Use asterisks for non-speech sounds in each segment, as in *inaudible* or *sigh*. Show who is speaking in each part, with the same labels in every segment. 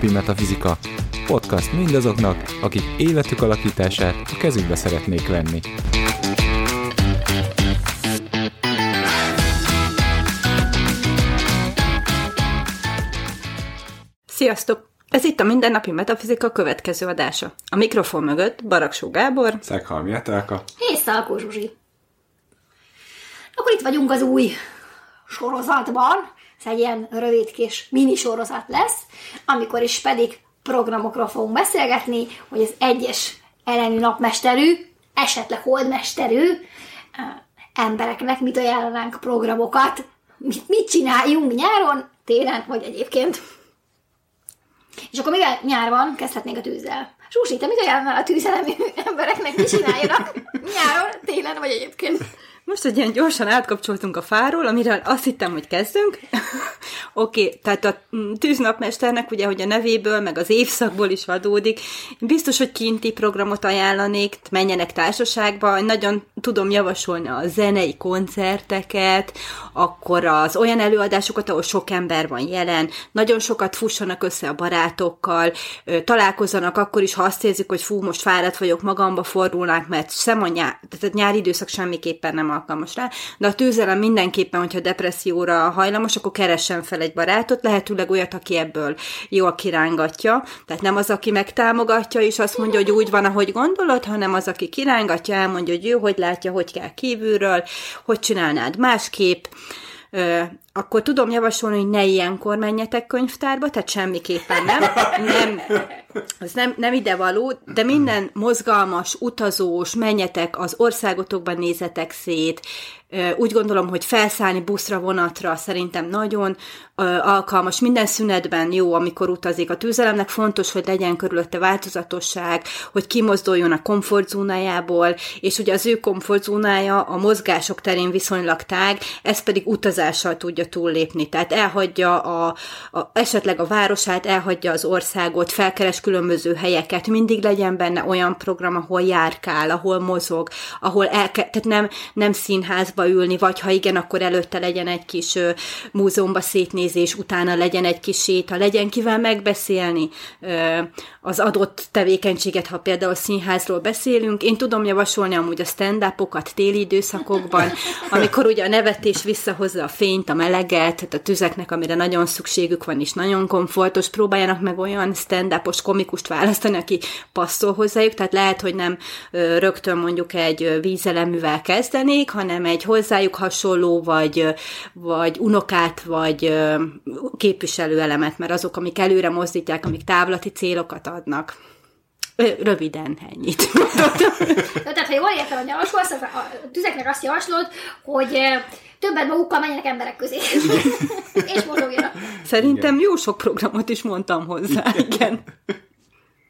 Speaker 1: Mindennapi Metafizika. Podcast mindazoknak, akik életük alakítását a kezükbe szeretnék venni.
Speaker 2: Sziasztok! Ez itt a Mindennapi Metafizika következő adása. A mikrofon mögött Baraksó Gábor
Speaker 3: Szeghalmi Etelka.
Speaker 4: És Szalkó Zsuzsi. Akkor itt vagyunk az új sorozatban. Ez egy ilyen rövid kis mini sorozat lesz, amikor is pedig programokról fogunk beszélgetni, hogy az egyes ellenű napmesterű, esetleg holdmesterű embereknek mit ajánlanánk programokat, mit, mit csináljunk nyáron, télen, vagy egyébként. És akkor mivel nyár van, kezdhetnénk a tűzzel. Zsuzsi, te mit ajánlanál a tűzelemű *laughs* embereknek, mit csináljanak nyáron, télen, vagy egyébként?
Speaker 2: Most, hogy ilyen gyorsan átkapcsoltunk a fáról, amiről azt hittem, hogy kezdünk. *laughs* Oké, okay, tehát a tűznapmesternek ugye, hogy a nevéből, meg az évszakból is adódik. Biztos, hogy kinti programot ajánlanék, menjenek társaságba. Nagyon tudom javasolni a zenei koncerteket, akkor az olyan előadásokat, ahol sok ember van jelen, nagyon sokat fussanak össze a barátokkal, találkozzanak akkor is, ha azt érzik, hogy fú, most fáradt vagyok, magamba fordulnák, mert sem a nyár, tehát a nyári időszak semmiképpen nem alkalmas rá, de a tűzelem mindenképpen, hogyha depresszióra hajlamos, akkor keressen fel egy barátot, lehetőleg olyat, aki ebből jól kirángatja, tehát nem az, aki megtámogatja, és azt mondja, hogy úgy van, ahogy gondolod, hanem az, aki kirángatja, elmondja, hogy ő hogy látja, hogy kell kívülről, hogy csinálnád másképp, akkor tudom javasolni, hogy ne ilyenkor menjetek könyvtárba, tehát semmiképpen nem. Nem, az nem, nem ide való, de minden mozgalmas, utazós, menjetek, az országotokban nézetek szét, úgy gondolom, hogy felszállni buszra, vonatra szerintem nagyon alkalmas. Minden szünetben jó, amikor utazik. A tűzelemnek fontos, hogy legyen körülötte változatosság, hogy kimozduljon a komfortzónájából, és ugye az ő komfortzónája a mozgások terén viszonylag tág, ez pedig utazással tudja túllépni. Tehát elhagyja a, a, esetleg a városát, elhagyja az országot, felkeres különböző helyeket, mindig legyen benne olyan program, ahol járkál, ahol mozog, ahol el, tehát nem, nem színházba ülni, vagy ha igen, akkor előtte legyen egy kis ö, múzeumba szétnézés, utána legyen egy kis séta, legyen kivel megbeszélni ö, az adott tevékenységet, ha például színházról beszélünk. Én tudom javasolni amúgy a stand-upokat téli időszakokban, *laughs* amikor ugye a nevetés visszahozza a fényt, a meleget, tehát a tüzeknek, amire nagyon szükségük van, és nagyon komfortos, próbáljanak meg olyan stand-upos komikust választani, aki passzol hozzájuk, tehát lehet, hogy nem rögtön mondjuk egy vízeleművel kezdenék, hanem egy hozzájuk hasonló, vagy, vagy unokát, vagy képviselőelemet, mert azok, amik előre mozdítják, amik távlati célokat adnak. Röviden ennyit. *laughs*
Speaker 4: Tehát, ha jól értem, hogy javasolsz, a tüzeknek azt javaslod, hogy többet magukkal menjenek emberek közé. *laughs* és mozogjanak.
Speaker 2: Szerintem jó sok programot is mondtam hozzá, igen.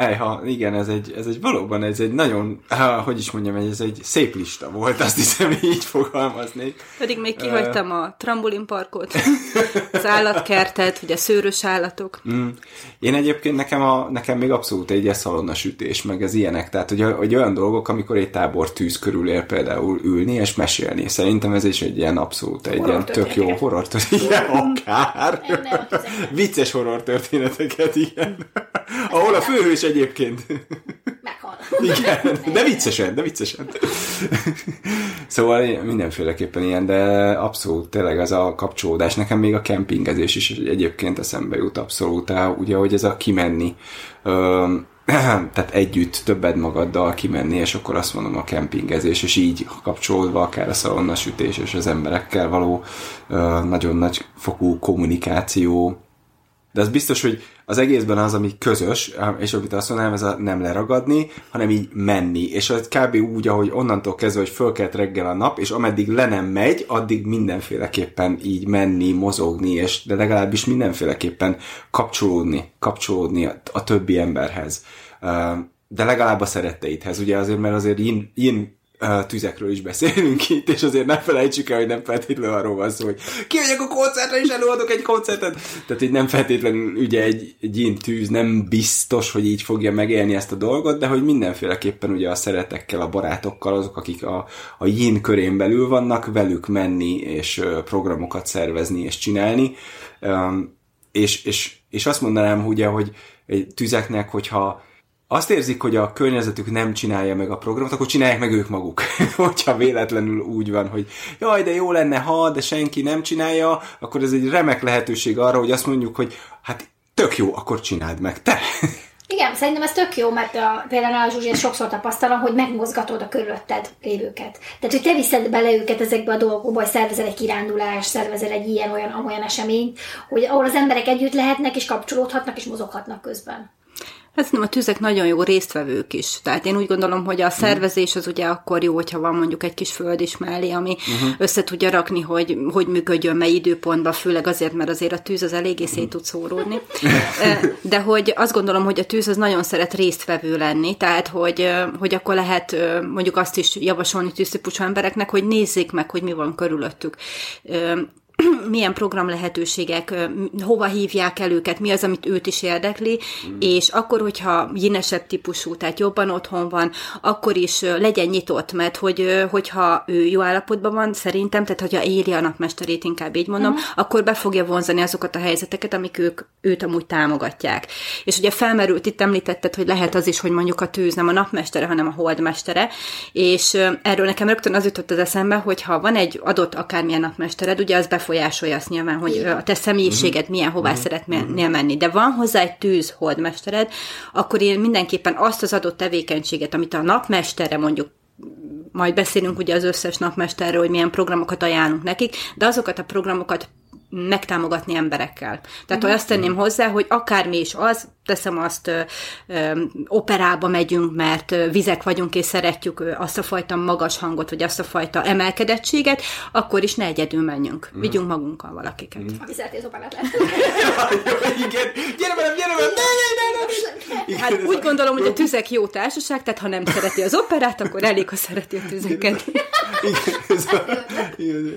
Speaker 3: Ejha, igen, ez egy, ez egy valóban, ez egy nagyon, há, hogy is mondjam, ez egy szép lista volt, azt hiszem, így fogalmaznék.
Speaker 2: Pedig még kihagytam a trambulinparkot, az állatkertet, ugye szőrös állatok.
Speaker 3: Mm. Én egyébként nekem, a, nekem még abszolút egy szalonna sütés, meg ez ilyenek, tehát hogy, hogy olyan dolgok, amikor egy tábor tűz körül ér például ülni és mesélni. Szerintem ez is egy ilyen abszolút egy ilyen tök jó horror történet, *laughs* akár. Vicces horror történeteket, igen. Ahol a főhős egyébként.
Speaker 4: Meghal.
Speaker 3: Igen, de viccesen, de viccesen. Szóval mindenféleképpen ilyen, de abszolút tényleg az a kapcsolódás. Nekem még a kempingezés is egyébként eszembe jut abszolút, ugye, hogy ez a kimenni. *clears throat* tehát együtt, többed magaddal kimenni, és akkor azt mondom a kempingezés, és így kapcsolódva akár a szalonnasütés és az emberekkel való nagyon nagy fokú kommunikáció, de az biztos, hogy az egészben az, ami közös, és amit azt mondanám, ez a nem leragadni, hanem így menni. És az kb. úgy, ahogy onnantól kezdve, hogy fölkelt reggel a nap, és ameddig le nem megy, addig mindenféleképpen így menni, mozogni, és de legalábbis mindenféleképpen kapcsolódni, kapcsolódni a, többi emberhez. De legalább a szeretteidhez, ugye azért, mert azért yin tüzekről is beszélünk itt, és azért ne felejtsük el, hogy nem feltétlenül arról van szó, hogy kimegyek a koncertre, és előadok egy koncertet. Tehát így nem feltétlenül ugye egy, egy tűz nem biztos, hogy így fogja megélni ezt a dolgot, de hogy mindenféleképpen ugye a szeretekkel, a barátokkal, azok, akik a, a yin körén belül vannak, velük menni, és programokat szervezni és csinálni és, és, és azt mondanám, ugye, hogy tüzeknek, hogyha azt érzik, hogy a környezetük nem csinálja meg a programot, akkor csinálják meg ők maguk. *laughs* Hogyha véletlenül úgy van, hogy jaj, de jó lenne, ha, de senki nem csinálja, akkor ez egy remek lehetőség arra, hogy azt mondjuk, hogy hát tök jó, akkor csináld meg te.
Speaker 4: Igen, szerintem ez tök jó, mert a, például a Zsuzsi, sokszor tapasztalom, hogy megmozgatod a körülötted lévőket. Tehát, hogy te viszed bele őket ezekbe a dolgokba, hogy szervezel egy kirándulás, szervezel egy ilyen, olyan, olyan eseményt, hogy ahol az emberek együtt lehetnek, és kapcsolódhatnak, és mozoghatnak közben.
Speaker 2: Hát szerintem a tüzek nagyon jó résztvevők is. Tehát én úgy gondolom, hogy a szervezés az ugye akkor jó, hogyha van mondjuk egy kis föld is mellé, ami uh-huh. össze tudja rakni, hogy hogy működjön, mely időpontban, főleg azért, mert azért a tűz az eléggé szét tud szóródni. De hogy azt gondolom, hogy a tűz az nagyon szeret résztvevő lenni, tehát hogy, hogy akkor lehet mondjuk azt is javasolni tűztípusú embereknek, hogy nézzék meg, hogy mi van körülöttük milyen program lehetőségek, hova hívják el őket, mi az, amit őt is érdekli, mm. és akkor, hogyha jinesebb típusú, tehát jobban otthon van, akkor is legyen nyitott, mert hogy, hogyha ő jó állapotban van, szerintem, tehát hogyha éri a napmesterét, inkább így mondom, mm. akkor be fogja vonzani azokat a helyzeteket, amik ők őt amúgy támogatják. És ugye felmerült, itt említetted, hogy lehet az is, hogy mondjuk a tűz nem a napmestere, hanem a holdmestere, és erről nekem rögtön az jutott az eszembe, hogy ha van egy adott akármilyen napmestered, ugye az befolyásolja azt nyilván, hogy a te személyiséged mhm. milyen, hová uh-huh. szeretnél menni. De van hozzá egy tűz holdmestered, akkor én mindenképpen azt az adott tevékenységet, amit a napmestere mondjuk majd beszélünk ugye az összes napmesterről, hogy milyen programokat ajánlunk nekik, de azokat a programokat megtámogatni emberekkel. Tehát uh-huh. azt tenném hozzá, hogy akármi is az, teszem azt, ö, ö, operába megyünk, mert vizek vagyunk, és szeretjük azt a fajta magas hangot, vagy azt a fajta emelkedettséget, akkor is ne egyedül menjünk. Uh-huh. Vigyünk magunkkal valakiket. Uh-huh.
Speaker 4: Aki szereti az operát *laughs*
Speaker 3: Igen, gyere velem, gyere velem, ne, ne, ne,
Speaker 2: ne. Hát úgy gondolom, hogy a tüzek jó társaság, tehát ha nem szereti az operát, akkor elég, ha szereti a tüzeket.
Speaker 3: Igen, ez a,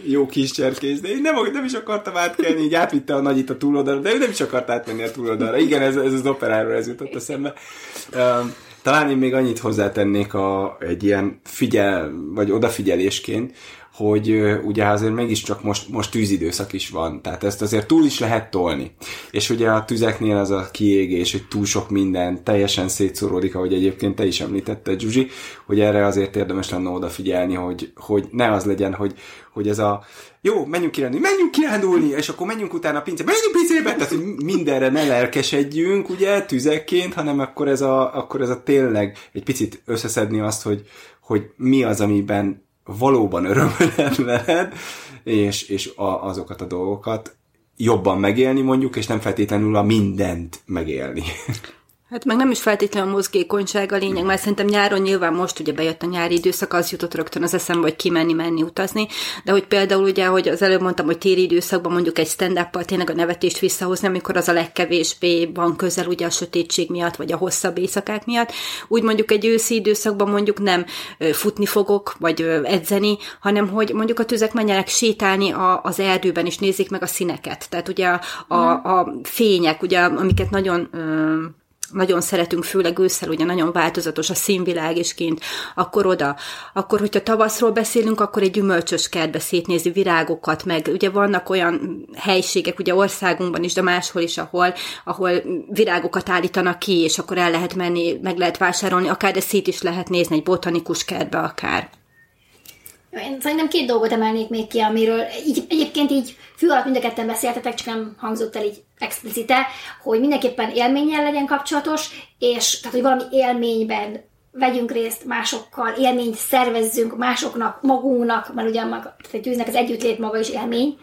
Speaker 3: jó kis cserkész, de én nem, nem is akartam átkelni, így átvitte a nagyit a túloldalra, de ő nem is akart átmenni a túloldalra. Igen, ez, ez az operáról ez jutott eszembe. Um, talán én még annyit hozzátennék a, egy ilyen figyel, vagy odafigyelésként, hogy ugye azért mégiscsak most, most tűzidőszak is van, tehát ezt azért túl is lehet tolni. És ugye a tüzeknél az a kiégés, hogy túl sok minden teljesen szétszóródik, ahogy egyébként te is említetted, Zsuzsi, hogy erre azért érdemes lenne odafigyelni, hogy, hogy ne az legyen, hogy, hogy ez a jó, menjünk kirándulni, menjünk kirándulni, és akkor menjünk utána a pince, menjünk pincébe, tehát hogy mindenre ne lelkesedjünk, ugye, tüzekként, hanem akkor ez a, akkor ez a tényleg egy picit összeszedni azt, hogy, hogy mi az, amiben valóban örömödet lehet, és, és a, azokat a dolgokat jobban megélni mondjuk, és nem feltétlenül a mindent megélni.
Speaker 2: Hát meg nem is feltétlenül a mozgékonyság a lényeg, mert szerintem nyáron nyilván most ugye bejött a nyári időszak, az jutott rögtön az eszembe, hogy kimenni, menni, utazni, de hogy például ugye, hogy az előbb mondtam, hogy téri időszakban mondjuk egy stand tényleg a nevetést visszahozni, amikor az a legkevésbé van közel ugye a sötétség miatt, vagy a hosszabb éjszakák miatt, úgy mondjuk egy őszi időszakban mondjuk nem futni fogok, vagy edzeni, hanem hogy mondjuk a tüzek menjenek sétálni a, az erdőben, és nézzék meg a színeket. Tehát ugye a, a, a fények, ugye, amiket nagyon nagyon szeretünk, főleg ősszel, ugye nagyon változatos a színvilág is kint, akkor oda. Akkor, hogyha tavaszról beszélünk, akkor egy gyümölcsös kertbe szétnézi virágokat, meg ugye vannak olyan helységek, ugye országunkban is, de máshol is, ahol, ahol virágokat állítanak ki, és akkor el lehet menni, meg lehet vásárolni, akár de szét is lehet nézni egy botanikus kertbe akár.
Speaker 4: Én szerintem két dolgot emelnék még ki, amiről így, egyébként így fű alatt mind a ketten beszéltetek, csak nem hangzott el így explicite, hogy mindenképpen élménnyel legyen kapcsolatos, és tehát, hogy valami élményben vegyünk részt másokkal, élményt szervezzünk másoknak, magunknak, mert ugye egy tűznek az együttlét maga is élmény.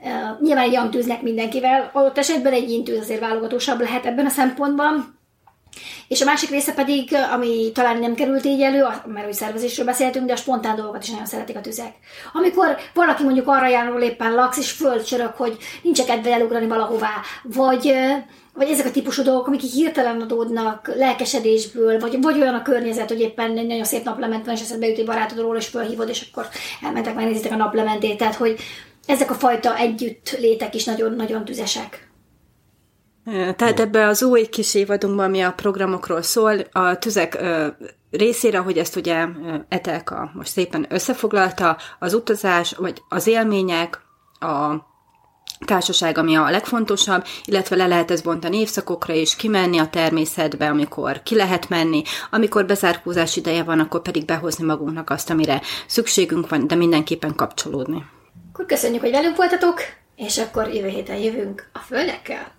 Speaker 4: Uh, nyilván egy olyan tűznek mindenkivel, adott esetben egy intűz azért válogatósabb lehet ebben a szempontban, és a másik része pedig, ami talán nem került így elő, mert úgy szervezésről beszéltünk, de a spontán dolgokat is nagyon szeretik a tüzek. Amikor valaki mondjuk arra járul éppen laksz, és földcsörök, hogy nincs kedve elugrani valahová, vagy vagy ezek a típusú dolgok, amik hirtelen adódnak lelkesedésből, vagy, vagy olyan a környezet, hogy éppen egy nagyon szép naplement van, és eszedbe jut egy barátodról, és fölhívod, és akkor elmentek, megnézitek a naplementét. Tehát, hogy ezek a fajta együtt létek is nagyon-nagyon tüzesek.
Speaker 2: Tehát ebbe az új kis évadunkban, ami a programokról szól, a tüzek részére, hogy ezt ugye Etelka most szépen összefoglalta, az utazás, vagy az élmények, a társaság, ami a legfontosabb, illetve le lehet ez bontani évszakokra és kimenni a természetbe, amikor ki lehet menni, amikor bezárkózás ideje van, akkor pedig behozni magunknak azt, amire szükségünk van, de mindenképpen kapcsolódni.
Speaker 4: Akkor köszönjük, hogy velünk voltatok, és akkor jövő héten jövünk a földekkel.